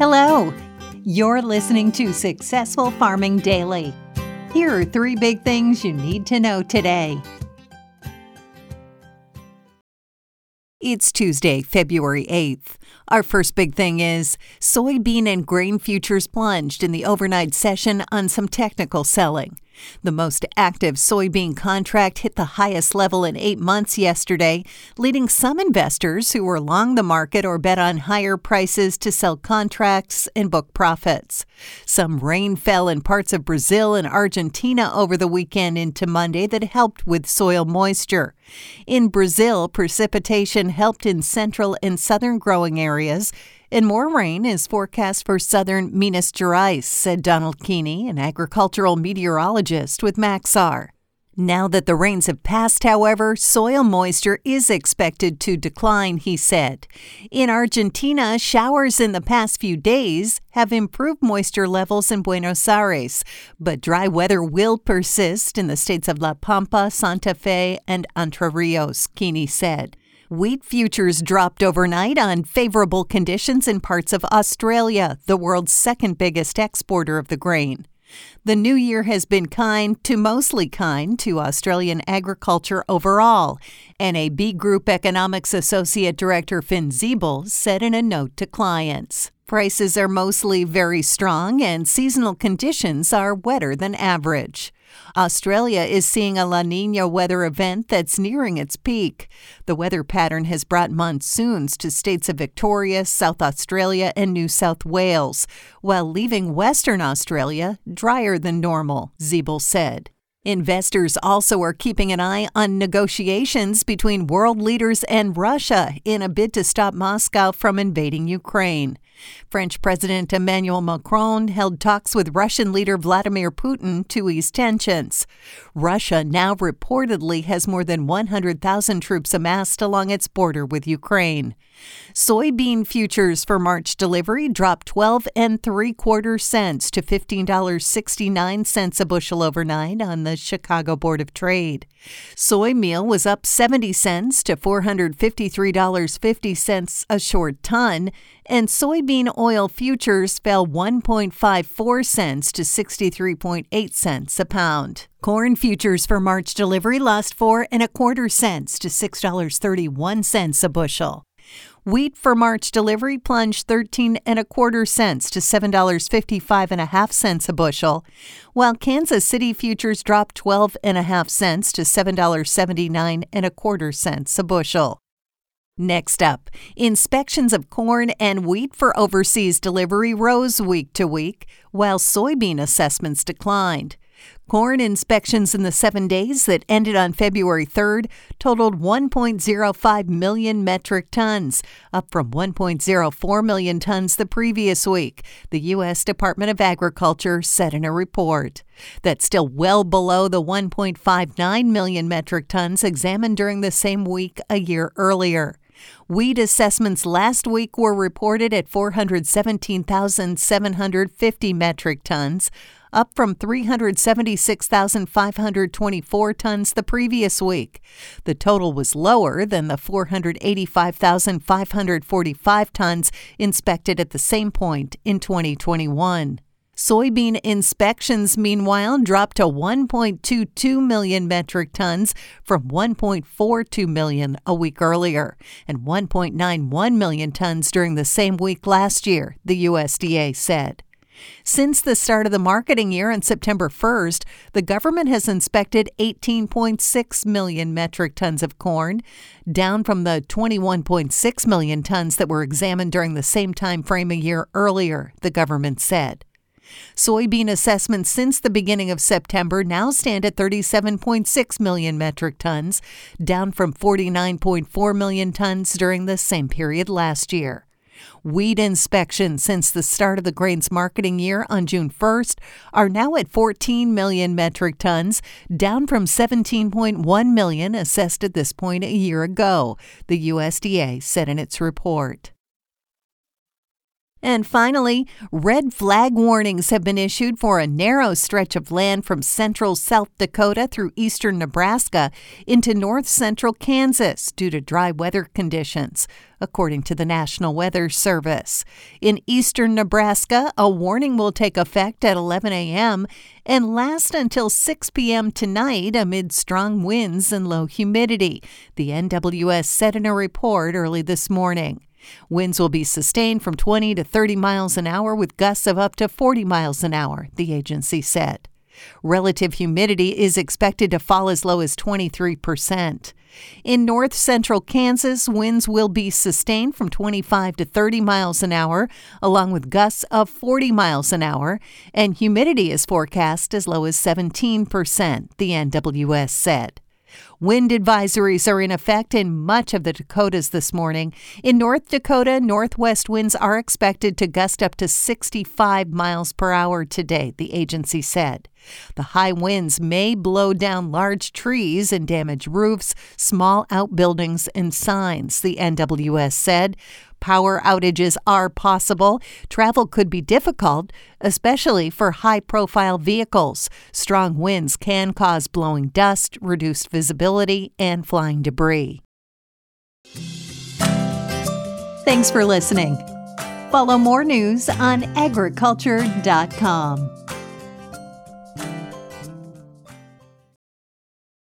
Hello, you're listening to Successful Farming Daily. Here are three big things you need to know today. It's Tuesday, February 8th. Our first big thing is soybean and grain futures plunged in the overnight session on some technical selling. The most active soybean contract hit the highest level in eight months yesterday, leading some investors who were long the market or bet on higher prices to sell contracts and book profits. Some rain fell in parts of Brazil and Argentina over the weekend into Monday that helped with soil moisture. In Brazil, precipitation helped in central and southern growing areas and more rain is forecast for southern Minas Gerais, said Donald Keeney, an agricultural meteorologist with Maxar. Now that the rains have passed, however, soil moisture is expected to decline, he said. In Argentina, showers in the past few days have improved moisture levels in Buenos Aires, but dry weather will persist in the states of La Pampa, Santa Fe, and Entre Rios, Keeney said. Wheat futures dropped overnight on favorable conditions in parts of Australia, the world's second biggest exporter of the grain. The new year has been kind to mostly kind to Australian agriculture overall, NAB Group Economics Associate Director Finn Ziebell said in a note to clients. Prices are mostly very strong and seasonal conditions are wetter than average. Australia is seeing a La Nina weather event that's nearing its peak. The weather pattern has brought monsoons to states of Victoria, South Australia, and New South Wales, while leaving Western Australia drier than normal, Ziebell said. Investors also are keeping an eye on negotiations between world leaders and Russia in a bid to stop Moscow from invading Ukraine. French President Emmanuel Macron held talks with Russian leader Vladimir Putin to ease tensions. Russia now reportedly has more than 100,000 troops amassed along its border with Ukraine. Soybean futures for March delivery dropped 12 and 3 quarter cents to $15.69 a bushel overnight on the Chicago Board of Trade. Soy meal was up 70 cents to $453.50 a short ton, and soybean oil futures fell 1.54 cents to 63.8 cents a pound. Corn futures for March delivery lost four and a quarter cents to $6.31 a bushel. Wheat for March delivery plunged 13 and a quarter cents to $7.55 and a half cents a bushel, while Kansas City futures dropped 12 and a half cents to $7.79 and a quarter cents a bushel. Next up, inspections of corn and wheat for overseas delivery rose week to week, while soybean assessments declined. Corn inspections in the seven days that ended on February 3rd totaled 1.05 million metric tons, up from 1.04 million tons the previous week, the U.S. Department of Agriculture said in a report. That's still well below the 1.59 million metric tons examined during the same week a year earlier. Wheat assessments last week were reported at 417,750 metric tons, up from 376,524 tons the previous week. The total was lower than the 485,545 tons inspected at the same point in 2021. Soybean inspections, meanwhile, dropped to 1.22 million metric tons from 1.42 million a week earlier and 1.91 million tons during the same week last year, the USDA said. Since the start of the marketing year on September 1st, the government has inspected 18.6 million metric tons of corn, down from the 21.6 million tons that were examined during the same time frame a year earlier, the government said. Soybean assessments since the beginning of September now stand at 37.6 million metric tons, down from 49.4 million tons during the same period last year. Wheat inspections since the start of the grains marketing year on June 1st are now at 14 million metric tons, down from 17.1 million assessed at this point a year ago, the USDA said in its report. And finally, red flag warnings have been issued for a narrow stretch of land from central South Dakota through eastern Nebraska into north central Kansas due to dry weather conditions, according to the National Weather Service. In eastern Nebraska, a warning will take effect at 11 a.m. and last until 6 p.m. tonight amid strong winds and low humidity, the NWS said in a report early this morning. Winds will be sustained from 20 to 30 miles an hour with gusts of up to 40 miles an hour, the agency said. Relative humidity is expected to fall as low as 23%. In north central Kansas, winds will be sustained from 25 to 30 miles an hour, along with gusts of 40 miles an hour, and humidity is forecast as low as 17%, the NWS said. Wind advisories are in effect in much of the Dakotas this morning. In North Dakota, northwest winds are expected to gust up to 65 miles per hour today, the agency said. The high winds may blow down large trees and damage roofs, small outbuildings, and signs, the NWS said. Power outages are possible. Travel could be difficult, especially for high profile vehicles. Strong winds can cause blowing dust, reduced and flying debris. Thanks for listening. Follow more news on agriculture.com.